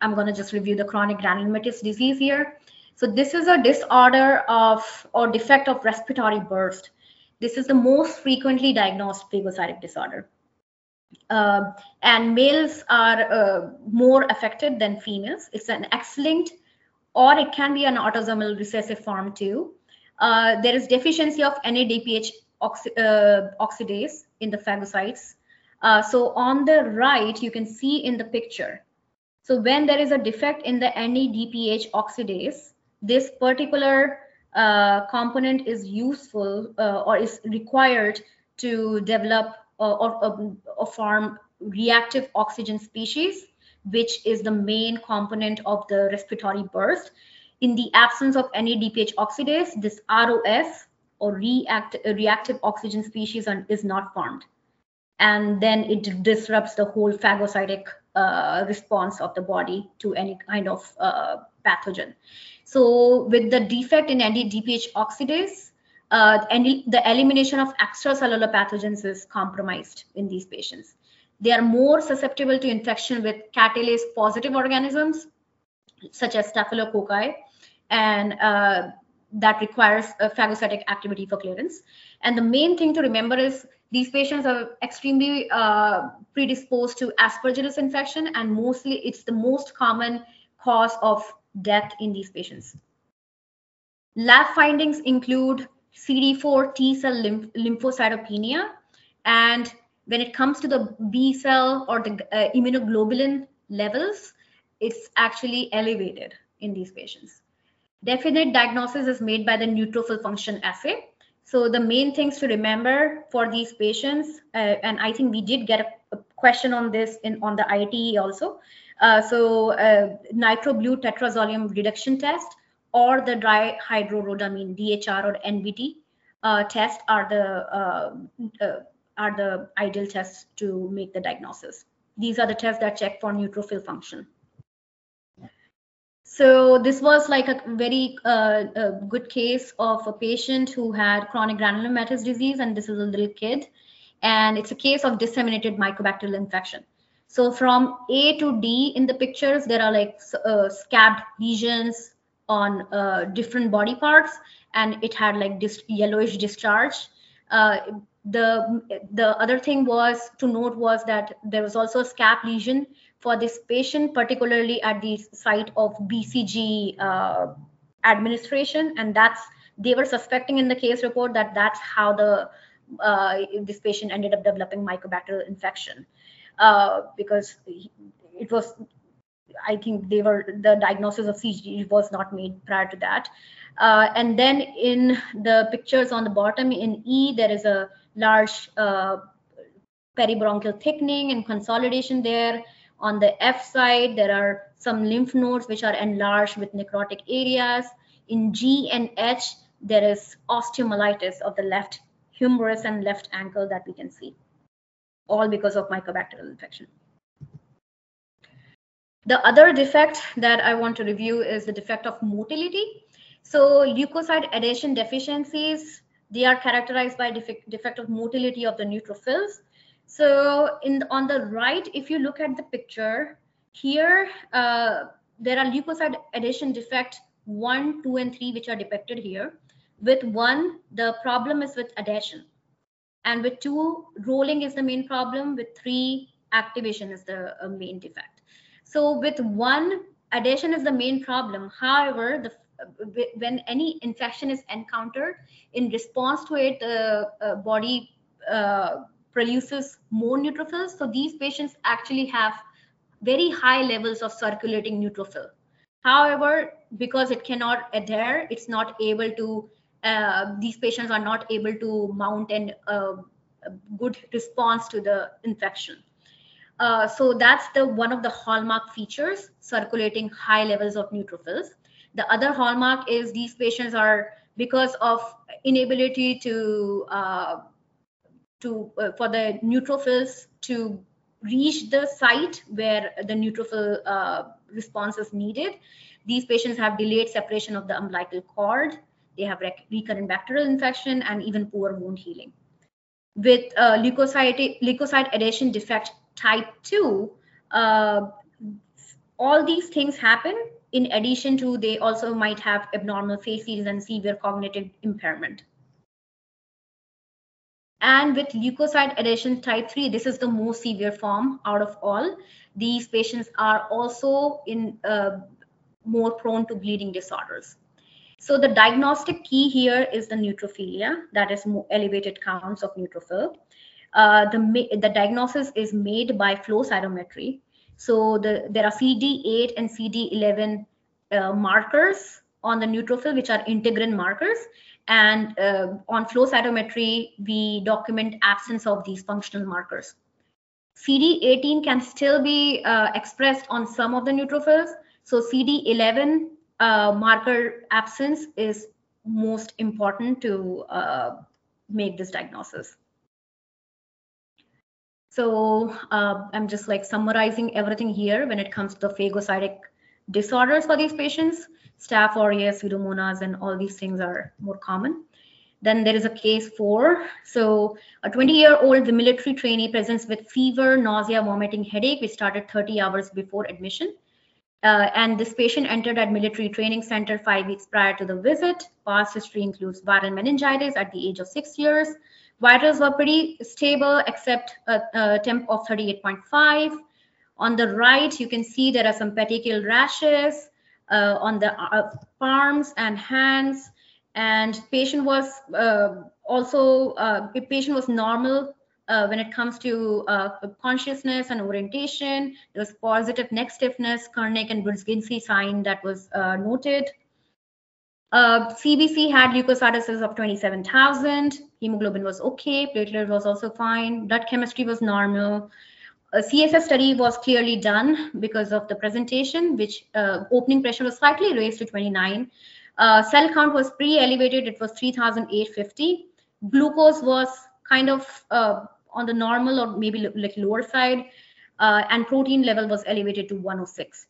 I'm going to just review the chronic granulomatous disease here. So this is a disorder of or defect of respiratory burst. This is the most frequently diagnosed phagocytic disorder. Uh, and males are uh, more affected than females. It's an X-linked, or it can be an autosomal recessive form too. Uh, there is deficiency of NADPH oxi uh, oxidase in the phagocytes. Uh, so on the right, you can see in the picture. So when there is a defect in the NADPH oxidase, this particular uh, component is useful uh, or is required to develop or, or, or, form reactive oxygen species, which is the main component of the respiratory burst. In the absence of NADPH oxidase, this ROS or react, reactive oxygen species is not formed. And then it disrupts the whole phagocytic uh, response of the body to any kind of uh, pathogen. So with the defect in NADPH oxidase, uh, any, the elimination of extracellular pathogens is compromised in these patients. They are more susceptible to infection with catalase positive organisms, such as staphylococci, and uh, that requires phagocytic activity for clearance. And the main thing to remember is these patients are extremely uh, predisposed to aspergillus infection, and mostly it's the most common cause of death in these patients. Lab findings include CD4 T cell lymph lymphocytopenia. And when it comes to the B cell or the uh, immunoglobulin levels, it's actually elevated in these patients. Definite diagnosis is made by the neutrophil function assay. So the main things to remember for these patients, uh, and I think we did get a, a, question on this in on the ITE also. Uh, so uh, nitro-blue tetrazolium reduction test or the dry hydrorhodamine DHR or NBT uh, test are the uh, uh, are the ideal tests to make the diagnosis. These are the tests that check for neutrophil function. So this was like a very uh, a good case of a patient who had chronic granulomatous disease, and this is a little kid, and it's a case of disseminated mycobacterial infection. So from A to D in the pictures, there are like uh, scabbed lesions on uh, different body parts, and it had like this yellowish discharge. Uh, the the other thing was to note was that there was also a scalp lesion for this patient, particularly at the site of BCG uh, administration, and that's they were suspecting in the case report that that's how the uh, this patient ended up developing mycobacterial infection uh, because it was I think they were the diagnosis of CG was not made prior to that. Uh, and then in the pictures on the bottom in E, there is a large uh, peribronchial thickening and consolidation there. On the F side, there are some lymph nodes which are enlarged with necrotic areas. In G and H, there is osteomyelitis of the left humerus and left ankle that we can see, all because of mycobacterial infection. The other defect that I want to review is the defect of motility. So leukocyte adhesion deficiencies, they are characterized by defect, defect of motility of the neutrophils. So in on the right, if you look at the picture here, uh, there are leukocyte adhesion defect one, two, and three, which are depicted here. With one, the problem is with adhesion. And with two, rolling is the main problem. With three, activation is the uh, main defect. So with one, adhesion is the main problem. However, the when any infection is encountered, in response to it, the uh, body uh, produces more neutrophils. So these patients actually have very high levels of circulating neutrophil. However, because it cannot adhere, it's not able to, uh, these patients are not able to mount an, uh, a good response to the infection. Uh, so that's the one of the hallmark features, circulating high levels of neutrophils. The other hallmark is these patients are because of inability to uh, to uh, for the neutrophils to reach the site where the neutrophil uh, response is needed. These patients have delayed separation of the umbilical cord. They have rec recurrent bacterial infection and even poor wound healing. With uh, leukocyte, leukocyte adhesion defect type 2, uh, all these things happen in addition to they also might have abnormal facies and severe cognitive impairment. And with leukocyte adhesion type 3, this is the most severe form out of all. These patients are also in uh, more prone to bleeding disorders. So the diagnostic key here is the neutrophilia, that is elevated counts of neutrophil. Uh, the, the diagnosis is made by flow cytometry. So the, there are CD18 and CD11 uh, markers on the neutrophil, which are integrin markers. And uh, on flow cytometry, we document absence of these functional markers. CD18 can still be uh, expressed on some of the neutrophils. So CD11 uh, marker absence is most important to uh, make this diagnosis. So uh, I'm just like summarizing everything here when it comes to the phagocytic disorders for these patients. Staph aureus, pseudomonas, and all these things are more common. Then there is a case four. So a 20-year-old the military trainee presents with fever, nausea, vomiting, headache, which started 30 hours before admission. Uh, and this patient entered at military training center five weeks prior to the visit. Past history includes viral meningitis at the age of six years. Vitals were pretty stable except a, a temp of 38.5. On the right, you can see there are some petechial rashes uh, on the uh, and hands. And patient was uh, also, uh, patient was normal uh, when it comes to uh, consciousness and orientation. There was positive neck stiffness, Kernig and Brudzinski sign that was noted. Uh, CBC had leukocytosis of 27,000. Hemoglobin was okay. Platelet was also fine. Blood chemistry was normal. A CSF study was clearly done because of the presentation, which uh, opening pressure was slightly raised to 29. Uh, cell count was pre-elevated. It was 3,850. Glucose was kind of uh, on the normal or maybe like lower side. Uh, and protein level was elevated to 106.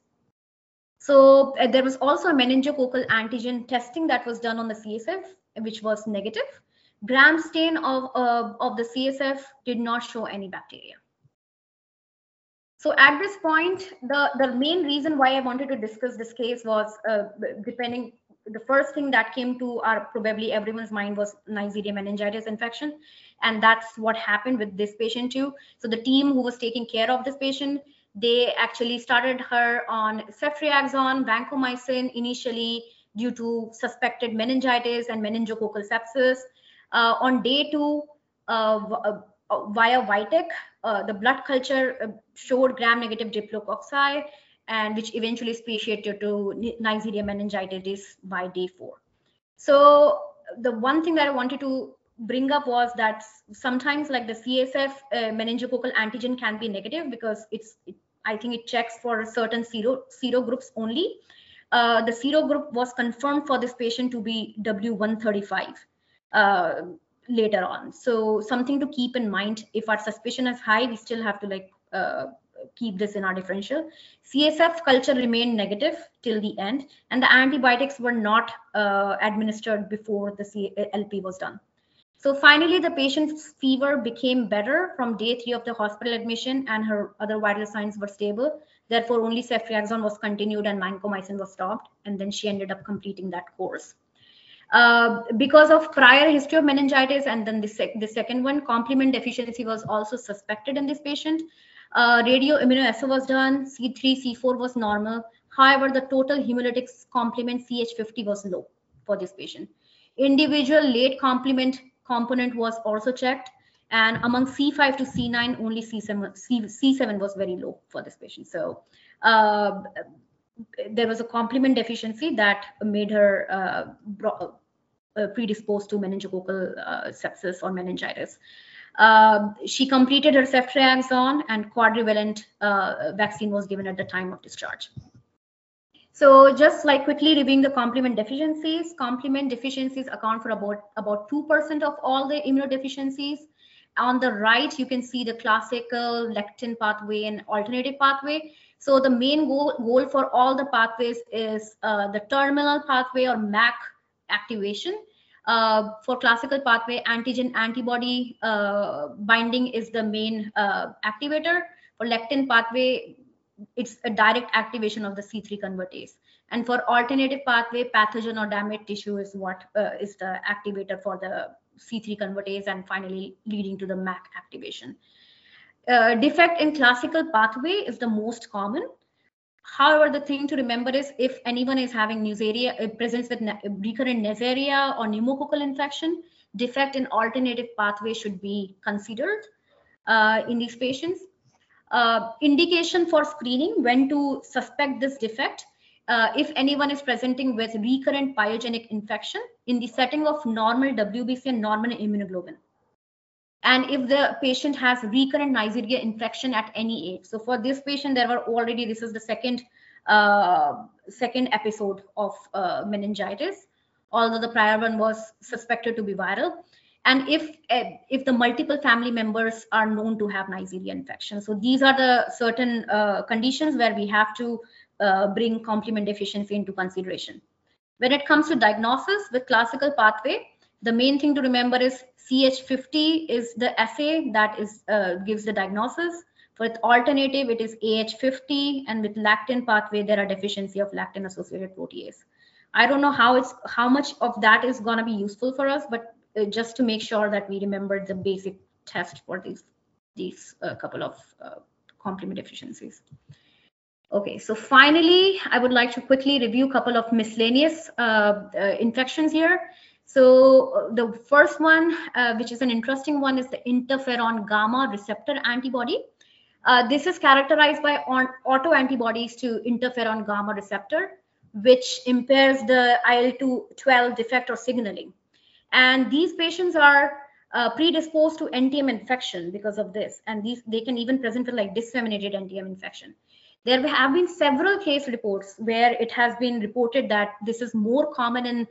So uh, there was also a meningococcal antigen testing that was done on the CSF, which was negative. Gram stain of, uh, of the CSF did not show any bacteria. So at this point, the, the main reason why I wanted to discuss this case was uh, depending the first thing that came to our probably everyone's mind was Neisseria meningitis infection, and that's what happened with this patient too. So the team who was taking care of this patient, they actually started her on ceftriaxone, vancomycin initially due to suspected meningitis and meningococcal sepsis. Uh, on day two, uh, uh, via Vitek, uh, the blood culture uh, showed gram-negative diplococci, and which eventually speciated to Neisseria meningitis by day four. So the one thing that I wanted to bring up was that sometimes like the CSF uh, meningococcal antigen can be negative because it's it, I think it checks for certain sero sero groups only. Uh, the sero group was confirmed for this patient to be W135 uh, later on. So something to keep in mind. If our suspicion is high, we still have to like uh, keep this in our differential. CSF culture remained negative till the end, and the antibiotics were not uh, administered before the C LP was done. So finally, the patient's fever became better from day three of the hospital admission, and her other vital signs were stable. Therefore, only ceftriaxone was continued and vancomycin was stopped, and then she ended up completing that course. Uh, because of prior history of meningitis, and then the, sec the second one, complement deficiency was also suspected in this patient. Uh, radio immunoassay was done, C3, C4 was normal. However, the total hemolytic complement CH50 was low for this patient. Individual late complement component was also checked. And among C5 to C9, only C7, C, C7 was very low for this patient. So uh, there was a complement deficiency that made her uh, uh, predisposed to meningococcal uh, sepsis or meningitis. Uh, she completed her ceftriaxone and quadrivalent uh, vaccine was given at the time of discharge. So just like quickly reviewing the complement deficiencies, complement deficiencies account for about about 2% of all the immunodeficiencies. On the right, you can see the classical lectin pathway and alternative pathway. So the main goal, goal for all the pathways is uh, the terminal pathway or MAC activation. Uh, for classical pathway, antigen antibody uh, binding is the main uh, activator. For lectin pathway, it's a direct activation of the C3 convertase. And for alternative pathway, pathogen or damaged tissue is what uh, is the activator for the C3 convertase and finally leading to the MAC activation. Uh, defect in classical pathway is the most common. However, the thing to remember is if anyone is having Neisseria, it presents with recurrent Neisseria or pneumococcal infection, defect in alternative pathway should be considered uh, in these patients uh, indication for screening when to suspect this defect uh, if anyone is presenting with recurrent pyogenic infection in the setting of normal WBC and normal immunoglobulin. And if the patient has recurrent Neisseria infection at any age. So for this patient, there were already, this is the second, uh, second episode of uh, meningitis, although the prior one was suspected to be viral and if eh, if the multiple family members are known to have Neisseria infection. So these are the certain uh, conditions where we have to uh, bring complement deficiency into consideration. When it comes to diagnosis with classical pathway, the main thing to remember is CH50 is the assay that is uh, gives the diagnosis. With alternative, it is AH50, and with lectin pathway, there are deficiency of lectin-associated protease. I don't know how it's how much of that is to be useful for us, but uh, just to make sure that we remember the basic test for these these uh, couple of uh, complement deficiencies. Okay, so finally, I would like to quickly review a couple of miscellaneous uh, uh, infections here. So uh, the first one, which is an interesting one, is the interferon gamma receptor antibody. this is characterized by autoantibodies to interferon gamma receptor, which impairs the IL-2-12 defect or signaling. And these patients are uh, predisposed to NTM infection because of this. And these they can even present with like disseminated NTM infection. There have been several case reports where it has been reported that this is more common in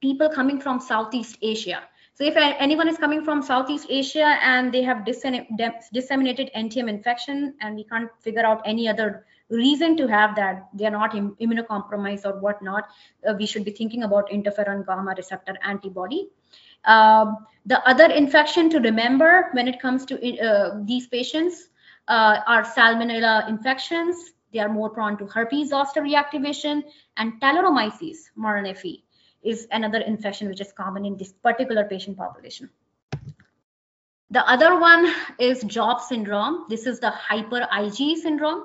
people coming from Southeast Asia. So if anyone is coming from Southeast Asia and they have disseminated NTM infection and we can't figure out any other reason to have that they're not immunocompromised or whatnot, uh, we should be thinking about interferon gamma receptor antibody. Um, the other infection to remember when it comes to uh, these patients uh, are salmonella infections. They are more prone to herpes zoster reactivation and Talaromyces marneffei. is another infection which is common in this particular patient population. The other one is Job syndrome. This is the hyper IgE syndrome.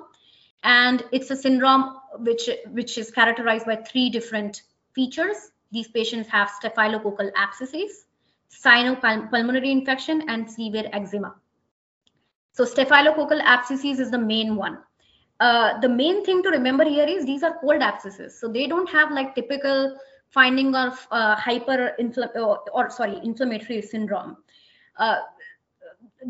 And it's a syndrome which, which is characterized by three different features. These patients have staphylococcal abscesses, sinopulmonary infection, and severe eczema. So staphylococcal abscesses is the main one. Uh, the main thing to remember here is these are cold abscesses. So they don't have like typical finding of uh, hyper or, or, sorry inflammatory syndrome. Uh,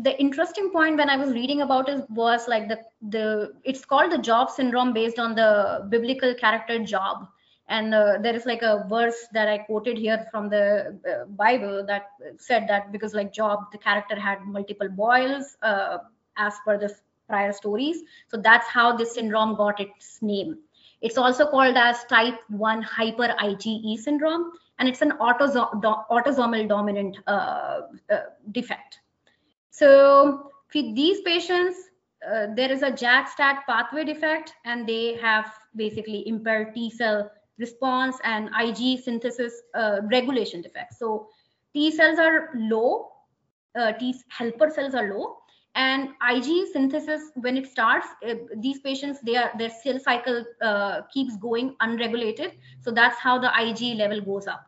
the interesting point when I was reading about it was like the the it's called the Job syndrome based on the biblical character Job, and uh, there is like a verse that I quoted here from the uh, Bible that said that because like Job, the character had multiple boils uh, as per the prior stories, so that's how this syndrome got its name. It's also called as type 1 hyper IgE syndrome, and it's an autosomal dominant uh, uh, defect. So for these patients, uh, there is a JAK-STAT pathway defect, and they have basically impaired T cell response and Ig synthesis uh, regulation defects. So T cells are low, uh, T helper cells are low, and Ig synthesis when it starts, uh, these patients they are their cell cycle uh, keeps going unregulated. So that's how the Ig level goes up.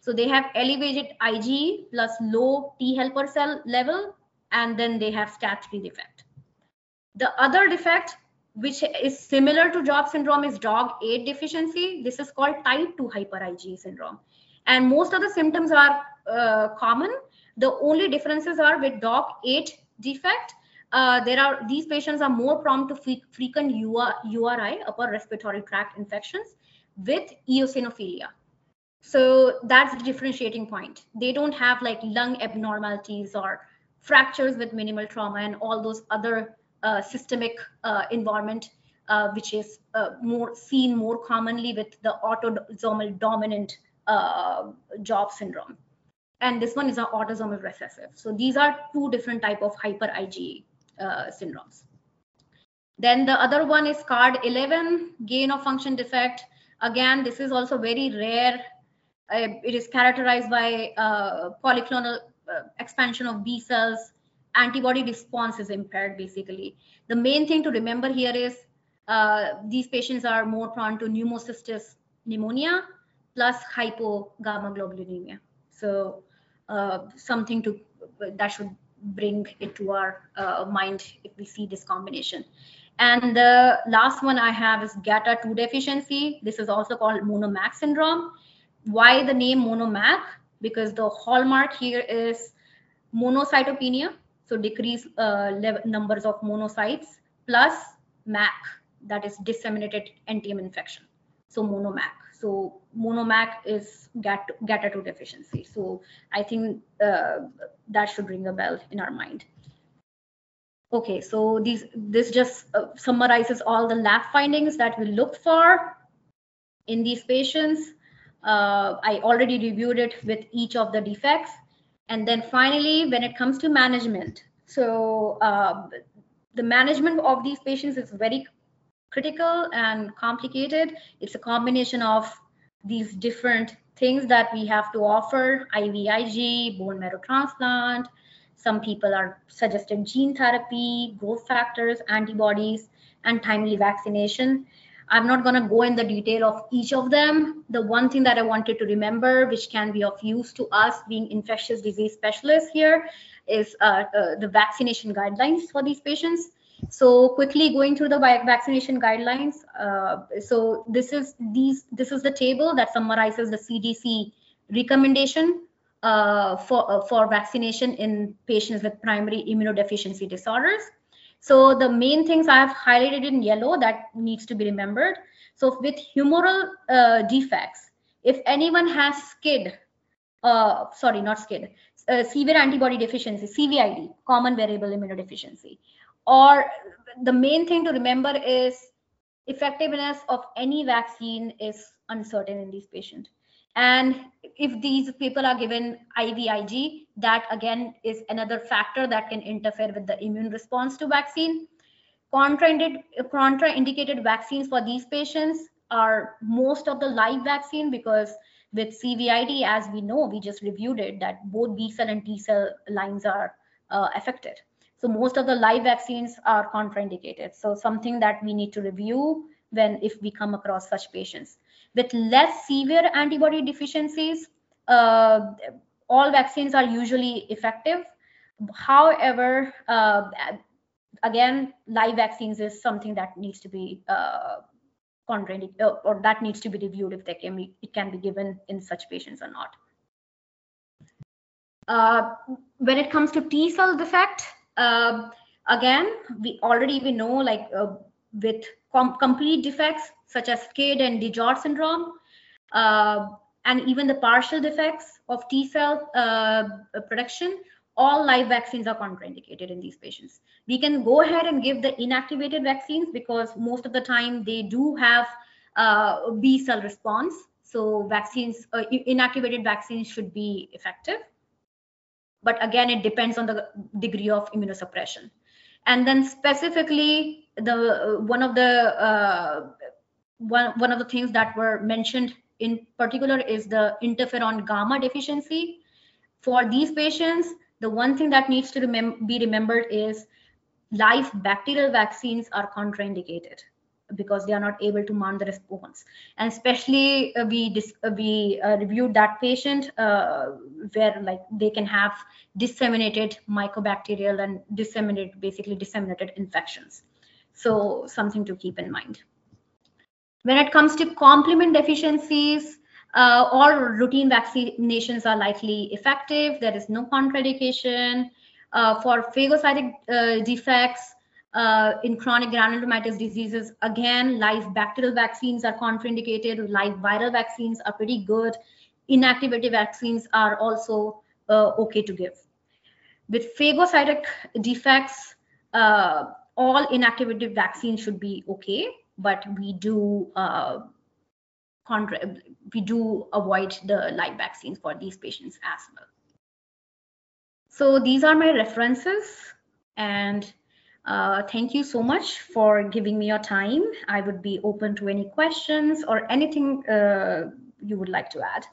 So they have elevated Ig plus low T helper cell level and then they have STAT3 defect. The other defect, which is similar to Job syndrome, is DOCK8 deficiency. This is called type 2 hyper IgE syndrome. And most of the symptoms are uh, common. The only differences are with DOCK8 defect. Uh, there are these patients are more prone to frequent URI, upper respiratory tract infections, with eosinophilia. So that's the differentiating point. They don't have like lung abnormalities or fractures with minimal trauma and all those other uh, systemic uh, environment, uh, which is uh, more seen more commonly with the autosomal dominant uh, job syndrome. And this one is an autosomal recessive. So these are two different type of hyper IgE uh, syndromes. Then the other one is CARD11, gain of function defect. Again, this is also very rare. it is characterized by polyclonal expansion of B cells, antibody response is impaired basically. The main thing to remember here is uh, these patients are more prone to pneumocystis pneumonia plus hypogammaglobulinemia. So uh, something to that should bring it to our uh, mind if we see this combination. And the last one I have is GATA2 deficiency. This is also called monomac syndrome. Why the name monomac? Because the hallmark here is monocytopenia, so decreased uh, numbers of monocytes plus MAC, that is disseminated NTM infection. So monomac. So monomac is GATA2 deficiency. So I think uh, that should ring a bell in our mind. Okay, so these this just uh, summarizes all the lab findings that we looked for in these patients. Uh, I already reviewed it with each of the defects. And then finally, when it comes to management, so uh, the management of these patients is very critical and complicated. It's a combination of these different things that we have to offer IVIG, bone marrow transplant. Some people are suggested gene therapy, growth factors, antibodies, and timely vaccination. I'm not going to go in the detail of each of them. The one thing that I wanted to remember, which can be of use to us being infectious disease specialists here, is uh, uh, the vaccination guidelines for these patients. So quickly going through the vaccination guidelines. Uh, so this is these this is the table that summarizes the CDC recommendation uh, for uh, for vaccination in patients with primary immunodeficiency disorders. So the main things I have highlighted in yellow that needs to be remembered. So with humoral uh, defects, if anyone has SCID, uh, sorry, not SCID, uh, severe antibody deficiency, CVID, common variable immunodeficiency, or the main thing to remember is effectiveness of any vaccine is uncertain in these patients. And if these people are given IVIG, that again is another factor that can interfere with the immune response to vaccine. Contraindicated, vaccines for these patients are most of the live vaccine because With CVID, as we know, we just reviewed it, that both B cell and T cell lines are uh, affected. So most of the live vaccines are contraindicated. So something that we need to review when if we come across such patients. With less severe antibody deficiencies, uh, all vaccines are usually effective. However, uh, again, live vaccines is something that needs to be uh, contraindicated uh, or that needs to be reviewed if they can be, it can be given in such patients or not. Uh, when it comes to T cell defect, uh, again, we already we know like uh, with com complete defects such as SCID and DiGeorge syndrome, uh, and even the partial defects of T cell uh, production, all live vaccines are contraindicated in these patients. We can go ahead and give the inactivated vaccines because most of the time they do have uh, B cell response. So vaccines, uh, inactivated vaccines should be effective. But again, it depends on the degree of immunosuppression. And then specifically, the one of the uh, one one of the things that were mentioned in particular is the interferon gamma deficiency. For these patients, the one thing that needs to remem be remembered is live bacterial vaccines are contraindicated because they are not able to mount the response. And especially uh, we uh, we uh, reviewed that patient uh, where like they can have disseminated mycobacterial and disseminated basically disseminated infections. So something to keep in mind when it comes to complement deficiencies uh, all routine vaccinations are likely effective. There is no contraindication. Uh, for phagocytic uh, defects uh, in chronic granulomatous diseases, again, live bacterial vaccines are contraindicated. Live viral vaccines are pretty good. Inactivated vaccines are also uh, okay to give. With phagocytic defects, uh, all inactivated vaccines should be okay, but we do contra we do avoid the live vaccines for these patients as well. So these are my references and uh, thank you so much for giving me your time. I would be open to any questions or anything uh, you would like to add.